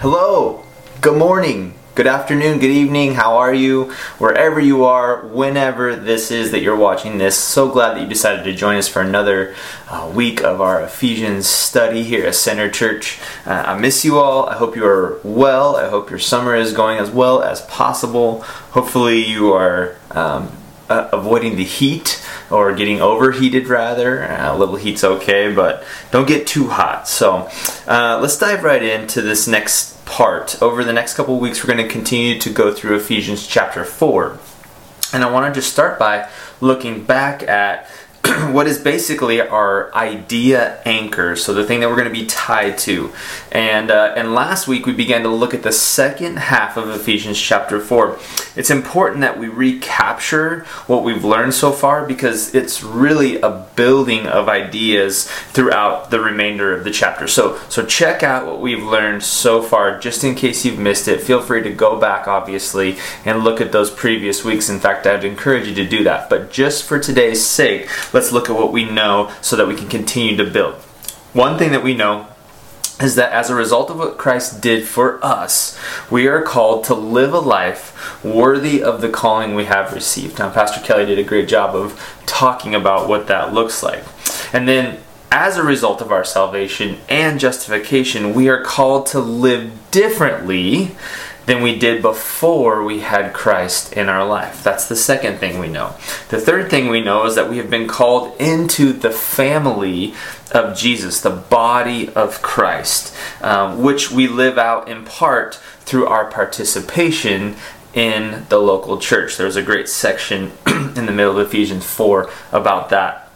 Hello, good morning, good afternoon, good evening, how are you? Wherever you are, whenever this is that you're watching this, so glad that you decided to join us for another uh, week of our Ephesians study here at Center Church. Uh, I miss you all. I hope you are well. I hope your summer is going as well as possible. Hopefully, you are. Um, uh, avoiding the heat or getting overheated rather. Uh, a little heat's okay, but don't get too hot. So uh, let's dive right into this next part. Over the next couple weeks, we're going to continue to go through Ephesians chapter 4. And I want to just start by looking back at what is basically our idea anchor, so the thing that we're going to be tied to. And uh, and last week we began to look at the second half of Ephesians chapter four. It's important that we recapture what we've learned so far because it's really a building of ideas throughout the remainder of the chapter. So so check out what we've learned so far, just in case you've missed it. Feel free to go back, obviously, and look at those previous weeks. In fact, I'd encourage you to do that. But just for today's sake let's look at what we know so that we can continue to build. One thing that we know is that as a result of what Christ did for us, we are called to live a life worthy of the calling we have received. Now, Pastor Kelly did a great job of talking about what that looks like. And then, as a result of our salvation and justification, we are called to live differently than we did before we had Christ in our life. That's the second thing we know. The third thing we know is that we have been called into the family of Jesus, the body of Christ, um, which we live out in part through our participation in the local church. There's a great section in the middle of Ephesians 4 about that.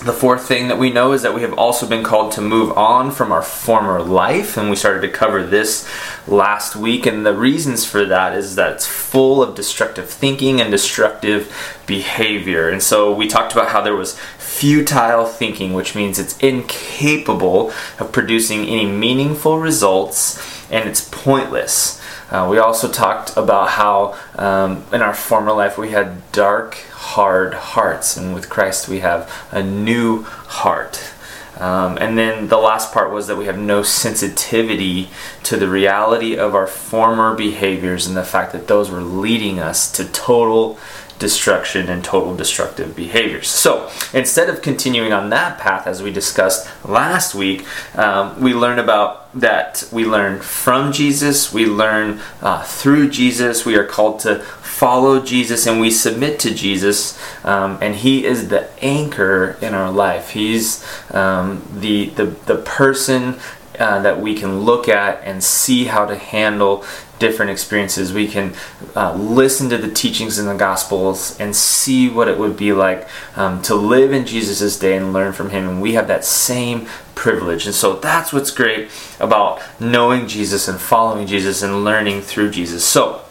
The fourth thing that we know is that we have also been called to move on from our former life, and we started to cover this last week. And the reasons for that is that it's full of destructive thinking and destructive behavior. And so we talked about how there was futile thinking, which means it's incapable of producing any meaningful results and it's pointless. Uh, we also talked about how um, in our former life we had dark, hard hearts, and with Christ we have a new heart. Um, and then the last part was that we have no sensitivity to the reality of our former behaviors and the fact that those were leading us to total destruction and total destructive behaviors. So instead of continuing on that path, as we discussed last week, um, we learn about that we learn from Jesus, we learn uh, through Jesus, we are called to follow Jesus and we submit to Jesus, um, and He is the anchor in our life. He's um, the, the, the person uh, that we can look at and see how to handle different experiences. We can uh, listen to the teachings in the Gospels and see what it would be like um, to live in Jesus' day and learn from Him. And we have that same privilege. And so that's what's great about knowing Jesus and following Jesus and learning through Jesus. So,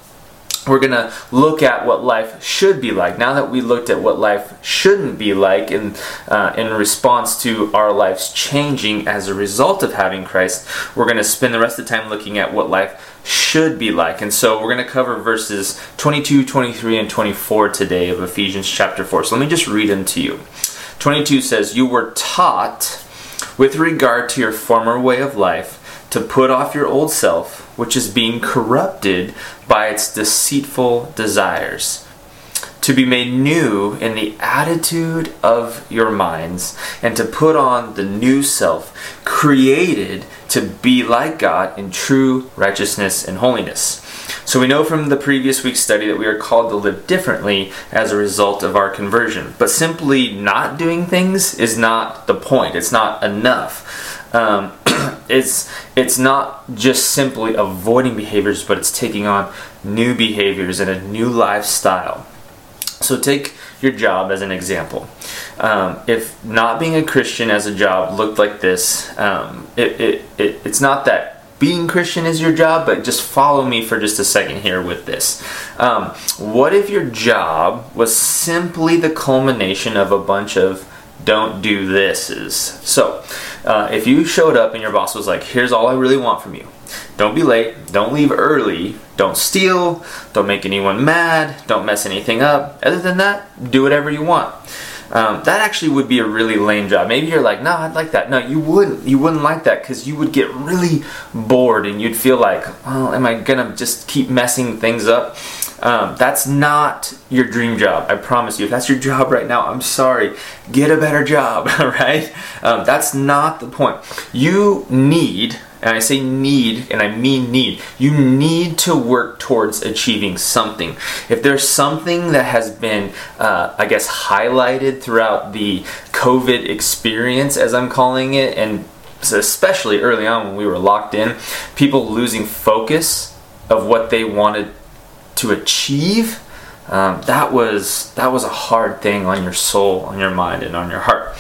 we're going to look at what life should be like. Now that we looked at what life shouldn't be like in, uh, in response to our lives changing as a result of having Christ, we're going to spend the rest of the time looking at what life should be like. And so we're going to cover verses 22, 23, and 24 today of Ephesians chapter 4. So let me just read them to you. 22 says, You were taught with regard to your former way of life to put off your old self, which is being corrupted by its deceitful desires, to be made new in the attitude of your minds, and to put on the new self, created to be like God in true righteousness and holiness. So we know from the previous week's study that we are called to live differently as a result of our conversion. But simply not doing things is not the point. It's not enough. Um, it's it's not just simply avoiding behaviors, but it's taking on new behaviors and a new lifestyle. So take your job as an example. Um, if not being a Christian as a job looked like this, um, it, it, it, it's not that being Christian is your job, but just follow me for just a second here with this. Um, what if your job was simply the culmination of a bunch of don't do thises? So, uh, if you showed up and your boss was like, here's all I really want from you don't be late, don't leave early, don't steal, don't make anyone mad, don't mess anything up. Other than that, do whatever you want. um, that actually would be a really lame job. Maybe you're like, no, I'd like that. No, you wouldn't. You wouldn't like that because you would get really bored and you'd feel like, well, am I gonna just keep messing things up? Um, that's not your dream job. I promise you. If that's your job right now, I'm sorry. Get a better job, right? Um, that's not the point. You need and I say need, and I mean need, you need to work towards achieving something. If there's something that has been, uh, I guess, highlighted throughout the COVID experience, as I'm calling it, and especially early on when we were locked in, people losing focus of what they wanted to achieve um, that was that was a hard thing on your soul, on your mind, and on your heart.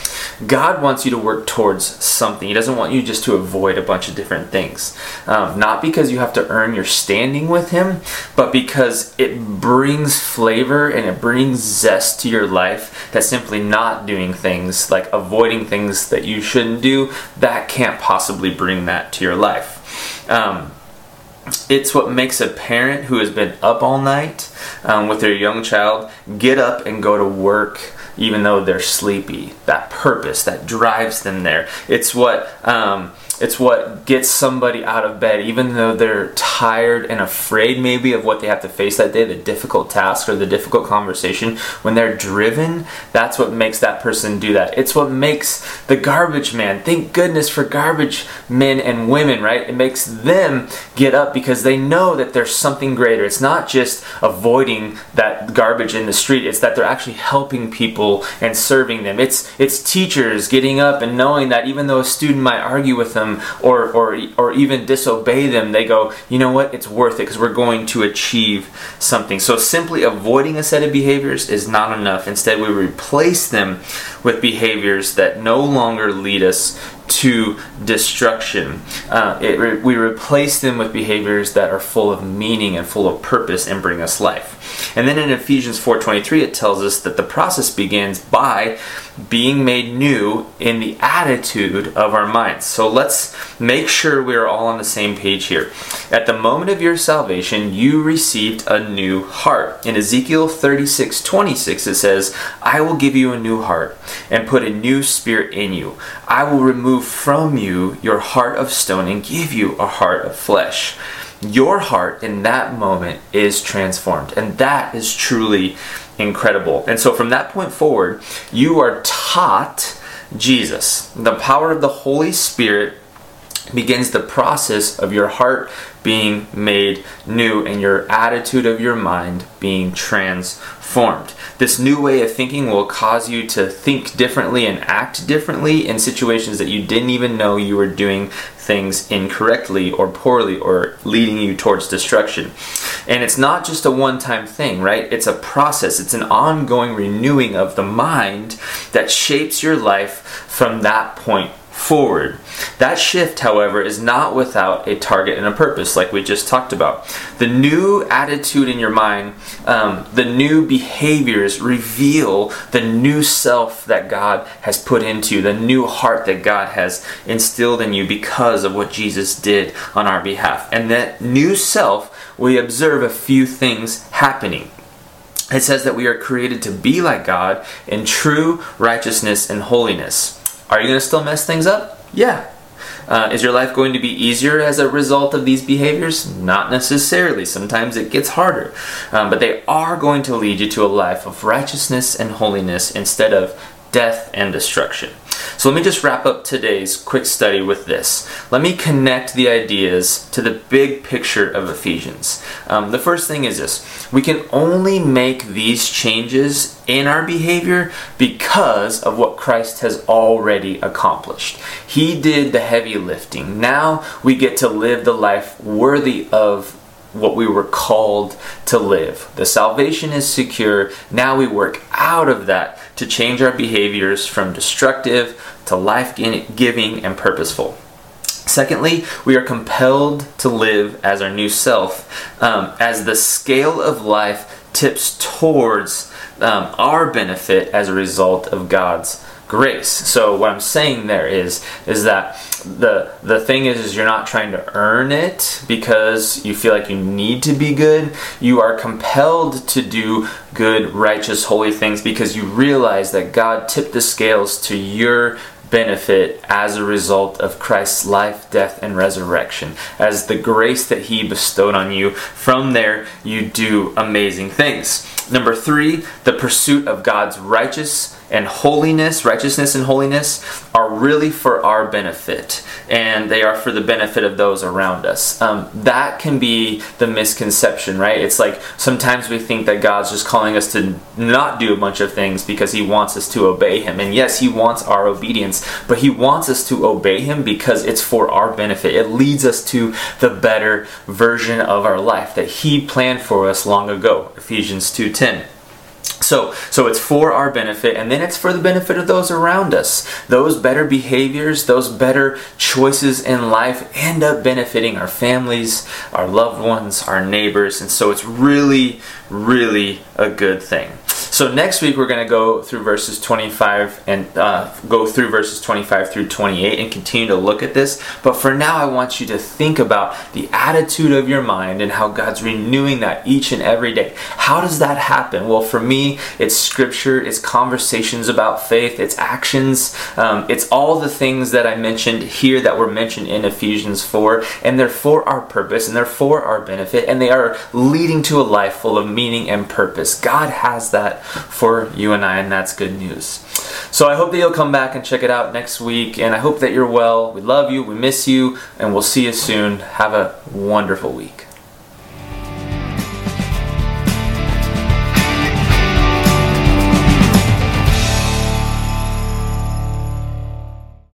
God wants you to work towards something. He doesn't want you just to avoid a bunch of different things. Um, not because you have to earn your standing with Him, but because it brings flavor and it brings zest to your life that simply not doing things, like avoiding things that you shouldn't do, that can't possibly bring that to your life. Um, it's what makes a parent who has been up all night um, with their young child get up and go to work even though they're sleepy. That purpose that drives them there. It's what um, it's what gets somebody out of bed, even though they're tired and afraid maybe of what they have to face that day, the difficult task or the difficult conversation. When they're driven, that's what makes that person do that. It's what makes the garbage man. Thank goodness for garbage men and women, right? It makes them get up because they know that there's something greater. It's not just avoiding that garbage in the street, it's that they're actually helping people and serving them. It's it's teachers getting up and knowing that even though a student might argue with them or, or, or even disobey them, they go, you know what, it's worth it because we're going to achieve something. So simply avoiding a set of behaviors is not enough. Instead, we replace them with behaviors that no longer lead us to destruction. Uh, re- we replace them with behaviors that are full of meaning and full of purpose and bring us life. And then in Ephesians 4:23 it tells us that the process begins by being made new in the attitude of our minds. So let's make sure we're all on the same page here. At the moment of your salvation, you received a new heart. In Ezekiel 36:26 it says, "I will give you a new heart and put a new spirit in you. I will remove from you your heart of stone and give you a heart of flesh." your heart in that moment is transformed. And that is truly incredible. And so from that point forward, you are taught Jesus. The power of the Holy Spirit begins the process of your heart being made new and your attitude of your mind being transformed. This new way of thinking will cause you to think differently and act differently in situations that you didn't even know you were doing things incorrectly or poorly or leading you towards destruction. And it's not just a one time thing, right? It's a process, it's an ongoing renewing of the mind that shapes your life from that point forward. That shift, however, is not without a target and a purpose, like we just talked about. The new attitude in your mind, um, the new behaviors reveal the new self that God has put into you, the new heart that God has instilled in you because of what Jesus did on our behalf. And that new self, we observe a few things happening it says that we are created to be like God in true righteousness and holiness. Are you going to still mess things up? Yeah. Uh, is your life going to be easier as a result of these behaviors? Not necessarily. Sometimes it gets harder. Um, but they are going to lead you to a life of righteousness and holiness instead of death and destruction. So let me just wrap up today's quick study with this. Let me connect the ideas to the big picture of Ephesians. Um, the first thing is this we can only make these changes in our behavior because of what Christ has already accomplished. He did the heavy lifting. Now we get to live the life worthy of what we were called to live. The salvation is secure. Now we work out of that to change our behaviors from destructive to life giving and purposeful. Secondly, we are compelled to live as our new self um, as the scale of life tips towards um, our benefit as a result of God's grace. So what I'm saying there is is that the the thing is is you're not trying to earn it because you feel like you need to be good. You are compelled to do good, righteous, holy things because you realize that God tipped the scales to your benefit as a result of Christ's life, death, and resurrection. As the grace that He bestowed on you, from there you do amazing things. Number three, the pursuit of God's righteous and holiness, righteousness and holiness, are really for our benefit, and they are for the benefit of those around us. Um, that can be the misconception, right? It's like sometimes we think that God's just calling us to not do a bunch of things because He wants us to obey Him. And yes, He wants our obedience, but He wants us to obey Him because it's for our benefit. It leads us to the better version of our life that He planned for us long ago. Ephesians 2:10. So, so it's for our benefit, and then it's for the benefit of those around us. Those better behaviors, those better choices in life end up benefiting our families, our loved ones, our neighbors, and so it's really, really a good thing. So next week we're going to go through verses 25 and uh, go through verses 25 through 28 and continue to look at this. But for now, I want you to think about the attitude of your mind and how God's renewing that each and every day. How does that happen? Well, for me, it's scripture, it's conversations about faith, it's actions, um, it's all the things that I mentioned here that were mentioned in Ephesians 4, and they're for our purpose and they're for our benefit, and they are leading to a life full of meaning and purpose. God has that for you and I, and that's good news. So I hope that you'll come back and check it out next week, and I hope that you're well. We love you, we miss you, and we'll see you soon. Have a wonderful week.